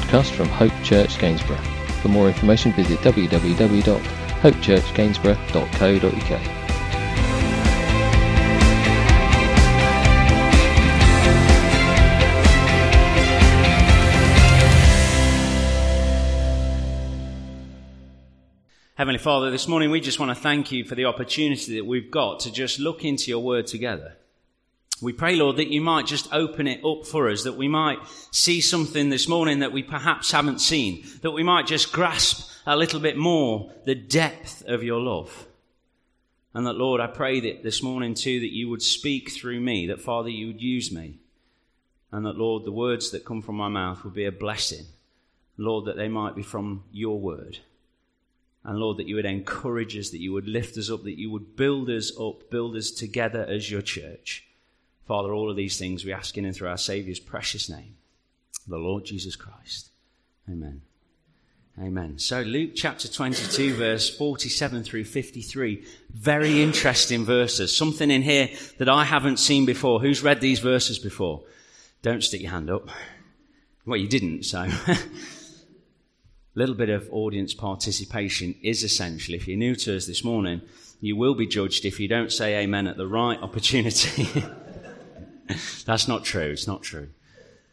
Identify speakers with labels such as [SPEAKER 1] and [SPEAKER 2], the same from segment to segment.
[SPEAKER 1] Podcast from Hope Church Gainsborough. For more information, visit www.hopechurchgainsborough.co.uk.
[SPEAKER 2] Heavenly Father, this morning we just want to thank you for the opportunity that we've got to just look into your word together. We pray, Lord, that you might just open it up for us, that we might see something this morning that we perhaps haven't seen, that we might just grasp a little bit more the depth of your love. And that, Lord, I pray that this morning too, that you would speak through me, that, Father, you would use me. And that, Lord, the words that come from my mouth would be a blessing. Lord, that they might be from your word. And Lord, that you would encourage us, that you would lift us up, that you would build us up, build us together as your church. Father, all of these things we ask in and through our Saviour's precious name, the Lord Jesus Christ. Amen. Amen. So, Luke chapter 22, verse 47 through 53. Very interesting verses. Something in here that I haven't seen before. Who's read these verses before? Don't stick your hand up. Well, you didn't, so. A little bit of audience participation is essential. If you're new to us this morning, you will be judged if you don't say amen at the right opportunity. That's not true. It's not true.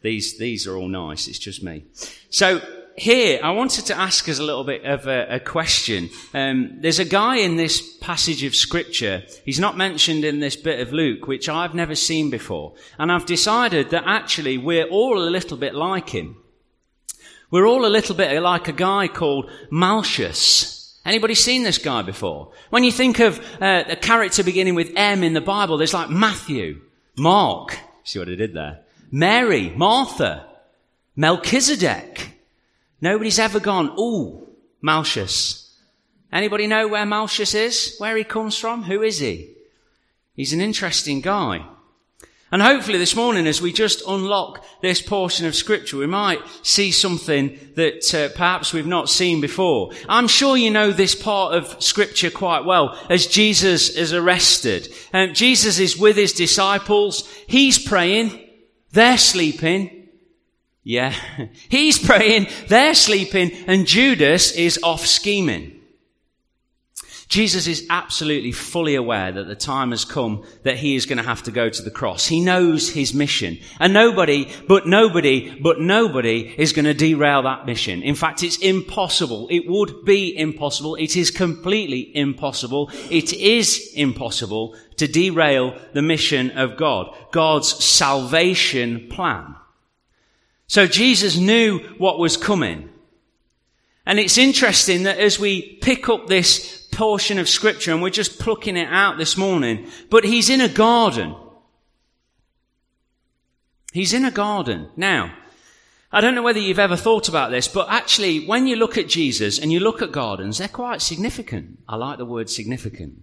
[SPEAKER 2] These, these are all nice. It's just me. So here, I wanted to ask us a little bit of a, a question. Um, there's a guy in this passage of scripture. He's not mentioned in this bit of Luke, which I've never seen before. And I've decided that actually we're all a little bit like him. We're all a little bit like a guy called Malchus. Anybody seen this guy before? When you think of uh, a character beginning with M in the Bible, there's like Matthew, Mark. See what I did there? Mary, Martha, Melchizedek. Nobody's ever gone, ooh, Malchus. Anybody know where Malchus is? Where he comes from? Who is he? He's an interesting guy. And hopefully this morning, as we just unlock this portion of scripture, we might see something that uh, perhaps we've not seen before. I'm sure you know this part of scripture quite well as Jesus is arrested. Um, Jesus is with his disciples. He's praying. They're sleeping. Yeah. He's praying. They're sleeping. And Judas is off scheming. Jesus is absolutely fully aware that the time has come that he is going to have to go to the cross. He knows his mission. And nobody, but nobody, but nobody is going to derail that mission. In fact, it's impossible. It would be impossible. It is completely impossible. It is impossible to derail the mission of God, God's salvation plan. So Jesus knew what was coming. And it's interesting that as we pick up this portion of scripture and we're just plucking it out this morning. But he's in a garden. He's in a garden. Now, I don't know whether you've ever thought about this, but actually, when you look at Jesus and you look at gardens, they're quite significant. I like the word significant.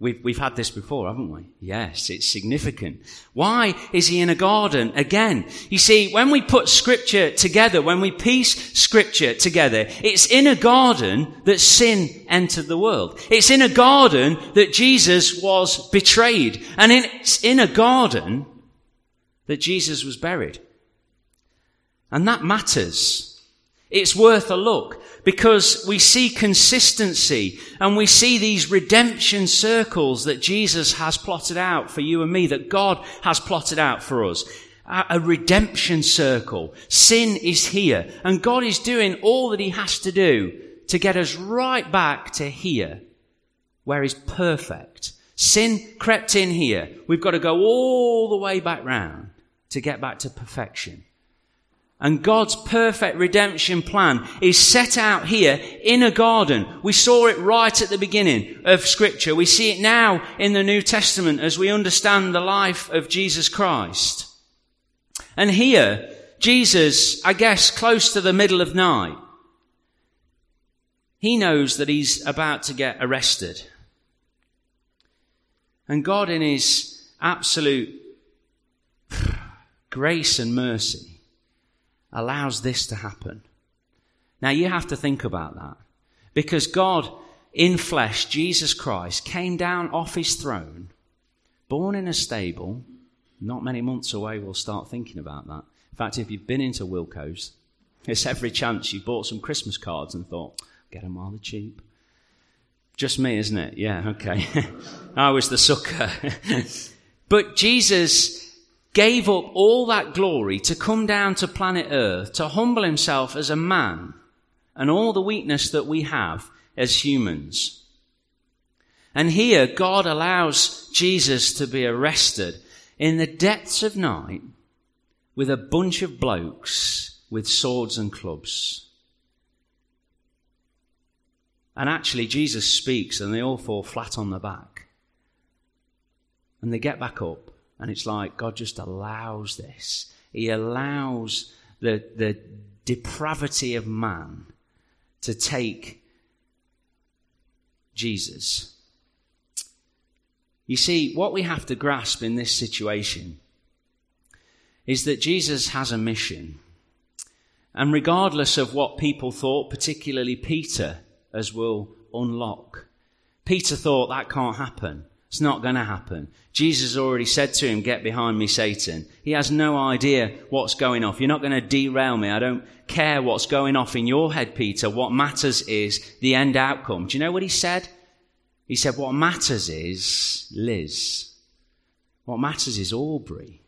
[SPEAKER 2] We've, we've had this before, haven't we? Yes, it's significant. Why is he in a garden again? You see, when we put scripture together, when we piece scripture together, it's in a garden that sin entered the world. It's in a garden that Jesus was betrayed. And it's in a garden that Jesus was buried. And that matters. It's worth a look because we see consistency and we see these redemption circles that Jesus has plotted out for you and me, that God has plotted out for us. A redemption circle. Sin is here and God is doing all that he has to do to get us right back to here where he's perfect. Sin crept in here. We've got to go all the way back round to get back to perfection. And God's perfect redemption plan is set out here in a garden. We saw it right at the beginning of scripture. We see it now in the New Testament as we understand the life of Jesus Christ. And here, Jesus, I guess close to the middle of night, he knows that he's about to get arrested. And God in his absolute grace and mercy allows this to happen. Now you have to think about that. Because God in flesh, Jesus Christ, came down off his throne, born in a stable, not many months away we'll start thinking about that. In fact, if you've been into Wilko's, It's every chance you bought some Christmas cards and thought, get them while they're cheap. Just me, isn't it? Yeah, okay. I was the sucker. but Jesus gave up all that glory to come down to planet Earth, to humble himself as a man and all the weakness that we have as humans. And here, God allows Jesus to be arrested in the depths of night with a bunch of blokes with swords and clubs. And actually, Jesus speaks and they all fall flat on the back. And they get back up, and it's like God just allows this. He allows the, the depravity of man to take Jesus. You see, what we have to grasp in this situation is that Jesus has a mission. And regardless of what people thought, particularly Peter, as we'll unlock, Peter thought that can't happen. It's not going to happen. Jesus already said to him, Get behind me, Satan. He has no idea what's going off. You're not going to derail me. I don't care what's going off in your head, Peter. What matters is the end outcome. Do you know what he said? He said, What matters is Liz. What matters is Aubrey.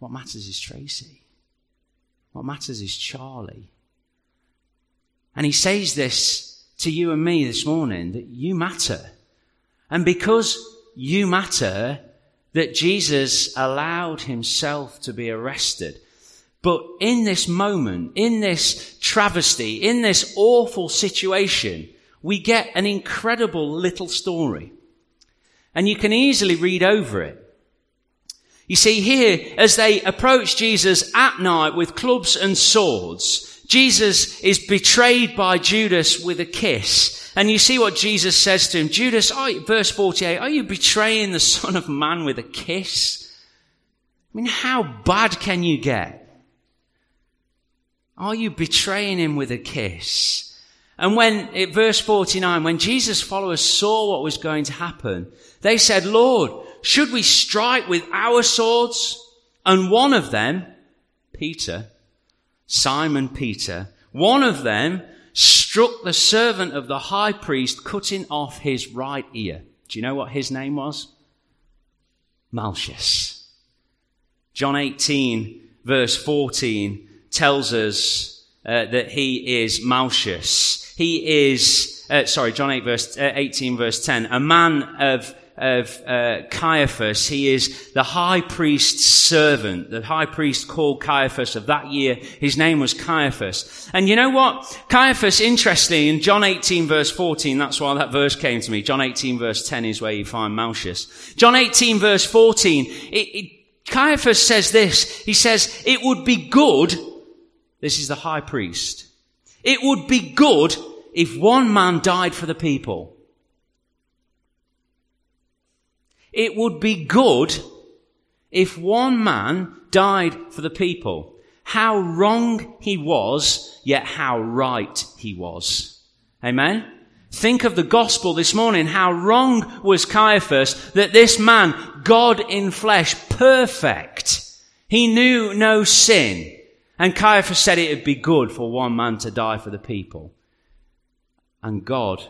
[SPEAKER 2] What matters is Tracy. What matters is Charlie. And he says this to you and me this morning that you matter. And because you matter, that Jesus allowed himself to be arrested. But in this moment, in this travesty, in this awful situation, we get an incredible little story. And you can easily read over it. You see here, as they approach Jesus at night with clubs and swords, Jesus is betrayed by Judas with a kiss. And you see what Jesus says to him. Judas, verse 48, are you betraying the Son of Man with a kiss? I mean, how bad can you get? Are you betraying him with a kiss? And when, at verse 49, when Jesus' followers saw what was going to happen, they said, Lord, should we strike with our swords? And one of them, Peter, Simon Peter, one of them struck the servant of the high priest, cutting off his right ear. Do you know what his name was? Malchus. John 18, verse 14, tells us uh, that he is Malchus. He is, uh, sorry, John 8 verse, uh, 18 verse 10, a man of, of uh, Caiaphas. He is the high priest's servant. The high priest called Caiaphas of that year. His name was Caiaphas. And you know what? Caiaphas, interestingly, in John 18 verse 14, that's why that verse came to me. John 18 verse 10 is where you find Malchus. John 18 verse 14, it, it, Caiaphas says this. He says, it would be good, this is the high priest, it would be good if one man died for the people. It would be good if one man died for the people. How wrong he was, yet how right he was. Amen? Think of the gospel this morning. How wrong was Caiaphas that this man, God in flesh, perfect. He knew no sin. And Caiaphas said it would be good for one man to die for the people. And God,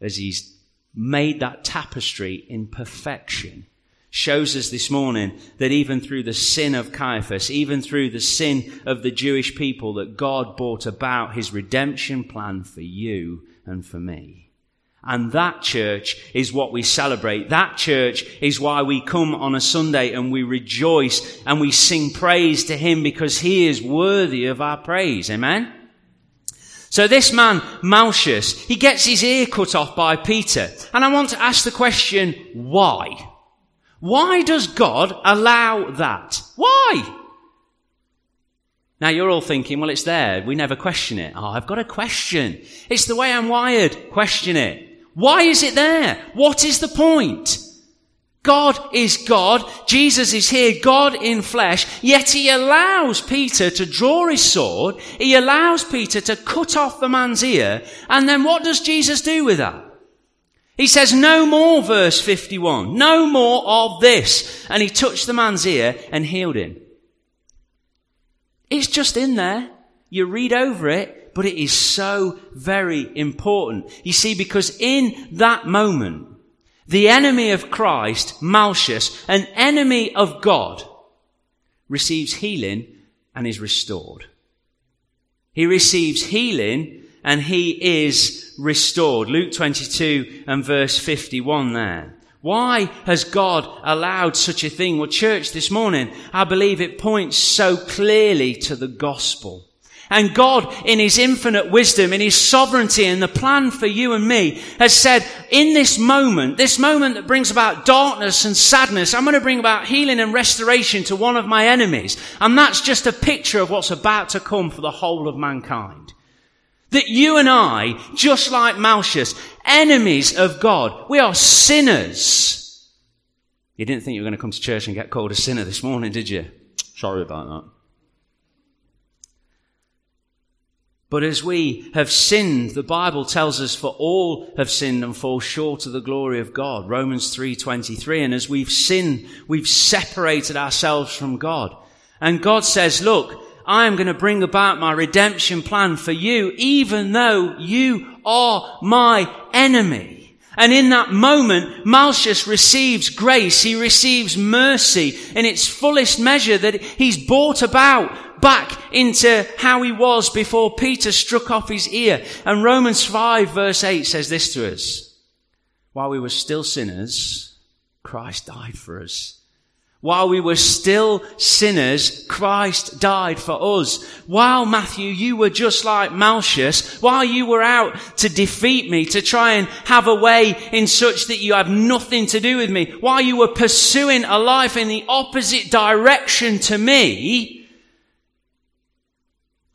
[SPEAKER 2] as He's made that tapestry in perfection, shows us this morning that even through the sin of Caiaphas, even through the sin of the Jewish people, that God brought about His redemption plan for you and for me. And that church is what we celebrate. That church is why we come on a Sunday and we rejoice and we sing praise to Him because He is worthy of our praise. Amen? So this man, Malchus, he gets his ear cut off by Peter. And I want to ask the question, why? Why does God allow that? Why? Now you're all thinking, well, it's there. We never question it. Oh, I've got a question. It's the way I'm wired. Question it. Why is it there? What is the point? God is God. Jesus is here, God in flesh. Yet he allows Peter to draw his sword. He allows Peter to cut off the man's ear. And then what does Jesus do with that? He says, no more, verse 51. No more of this. And he touched the man's ear and healed him. It's just in there. You read over it, but it is so very important. You see, because in that moment, the enemy of Christ, Malchus, an enemy of God, receives healing and is restored. He receives healing and he is restored. Luke 22 and verse 51 there. Why has God allowed such a thing? Well, church, this morning, I believe it points so clearly to the gospel. And God, in His infinite wisdom, in His sovereignty and the plan for you and me, has said, in this moment, this moment that brings about darkness and sadness, I'm going to bring about healing and restoration to one of my enemies. And that's just a picture of what's about to come for the whole of mankind. That you and I, just like Malchus, enemies of God, we are sinners. You didn't think you were going to come to church and get called a sinner this morning, did you? Sorry about that. But as we have sinned, the Bible tells us for all have sinned and fall short of the glory of God. Romans 3:23 and as we've sinned, we've separated ourselves from God. And God says, look, I am going to bring about my redemption plan for you even though you are my enemy. And in that moment, Malchus receives grace. He receives mercy in its fullest measure that he's brought about back into how he was before Peter struck off his ear. And Romans 5 verse 8 says this to us. While we were still sinners, Christ died for us. While we were still sinners, Christ died for us. While Matthew, you were just like Malchus, while you were out to defeat me, to try and have a way in such that you have nothing to do with me, while you were pursuing a life in the opposite direction to me,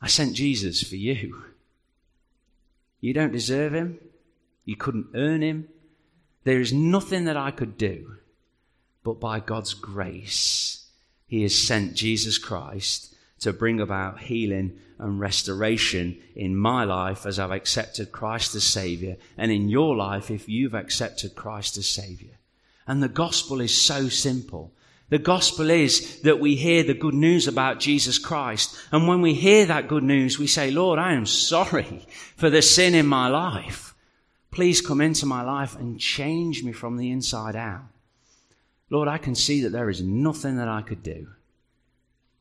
[SPEAKER 2] I sent Jesus for you. You don't deserve him. You couldn't earn him. There is nothing that I could do. But by God's grace, he has sent Jesus Christ to bring about healing and restoration in my life as I've accepted Christ as Savior, and in your life if you've accepted Christ as Savior. And the gospel is so simple. The gospel is that we hear the good news about Jesus Christ. And when we hear that good news, we say, Lord, I am sorry for the sin in my life. Please come into my life and change me from the inside out. Lord, I can see that there is nothing that I could do.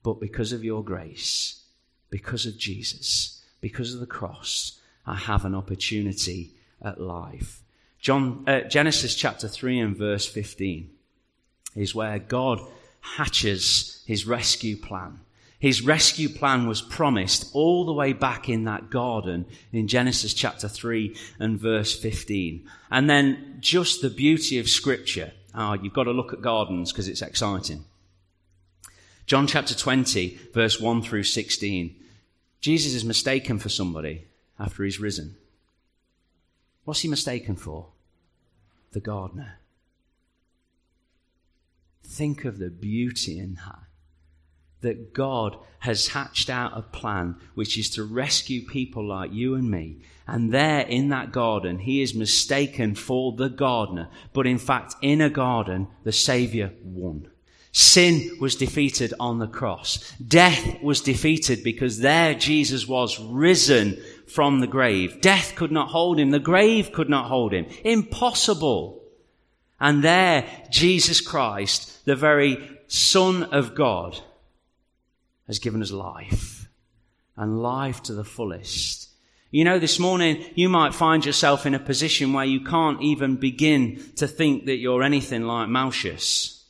[SPEAKER 2] But because of your grace, because of Jesus, because of the cross, I have an opportunity at life. John, uh, Genesis chapter 3 and verse 15 is where God hatches his rescue plan. His rescue plan was promised all the way back in that garden in Genesis chapter 3 and verse 15. And then just the beauty of scripture. Ah, oh, you've got to look at gardens because it's exciting. John chapter 20 verse 1 through 16. Jesus is mistaken for somebody after he's risen. What's he mistaken for? The gardener. Think of the beauty in that. That God has hatched out a plan which is to rescue people like you and me. And there in that garden, he is mistaken for the gardener. But in fact, in a garden, the Savior won. Sin was defeated on the cross. Death was defeated because there Jesus was risen from the grave. Death could not hold him. The grave could not hold him. Impossible. And there, Jesus Christ, the very Son of God, has given us life and life to the fullest. You know, this morning you might find yourself in a position where you can't even begin to think that you're anything like Malchus.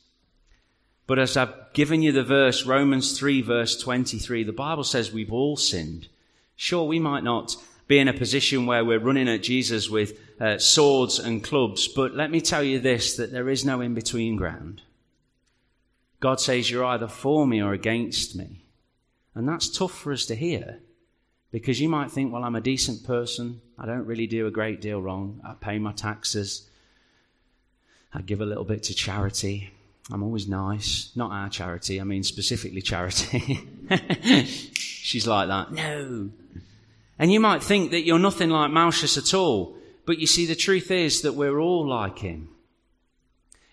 [SPEAKER 2] But as I've given you the verse, Romans 3 verse 23, the Bible says we've all sinned. Sure, we might not be in a position where we're running at Jesus with uh, swords and clubs. But let me tell you this that there is no in between ground. God says you're either for me or against me. And that's tough for us to hear because you might think, well, I'm a decent person. I don't really do a great deal wrong. I pay my taxes. I give a little bit to charity. I'm always nice. Not our charity, I mean specifically charity. She's like that. No. And you might think that you're nothing like Malchus at all. But you see, the truth is that we're all like him.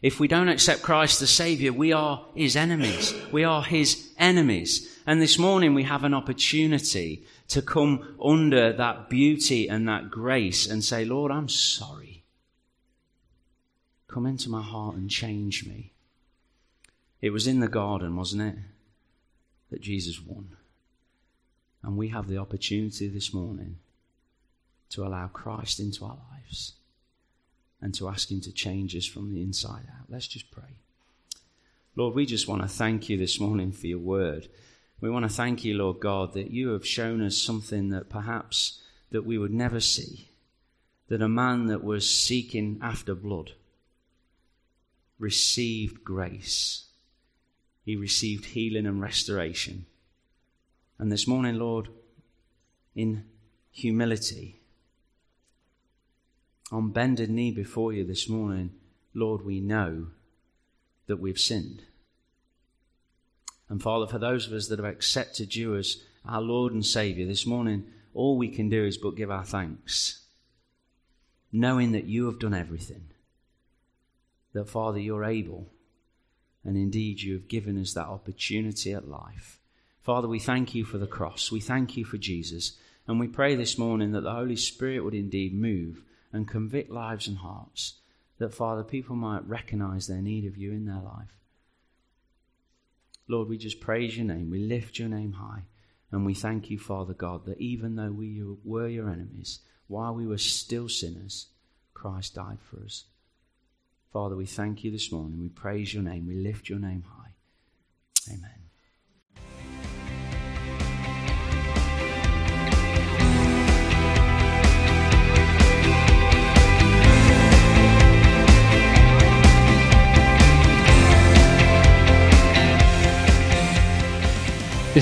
[SPEAKER 2] If we don't accept Christ the Saviour, we are His enemies. We are His enemies. And this morning we have an opportunity to come under that beauty and that grace and say, Lord, I'm sorry. Come into my heart and change me. It was in the garden, wasn't it? That Jesus won. And we have the opportunity this morning to allow Christ into our lives and to ask Him to change us from the inside out. Let's just pray. Lord, we just want to thank you this morning for your word. We want to thank you, Lord God, that you have shown us something that perhaps that we would never see. That a man that was seeking after blood received grace. He received healing and restoration. And this morning, Lord, in humility, on bended knee before you this morning, Lord, we know that we've sinned. And Father, for those of us that have accepted you as our Lord and Saviour this morning, all we can do is but give our thanks, knowing that you have done everything. That, Father, you're able, and indeed you have given us that opportunity at life. Father, we thank you for the cross. We thank you for Jesus. And we pray this morning that the Holy Spirit would indeed move and convict lives and hearts. That, Father, people might recognize their need of you in their life. Lord, we just praise your name. We lift your name high. And we thank you, Father God, that even though we were your enemies, while we were still sinners, Christ died for us. Father, we thank you this morning. We praise your name. We lift your name high. Amen.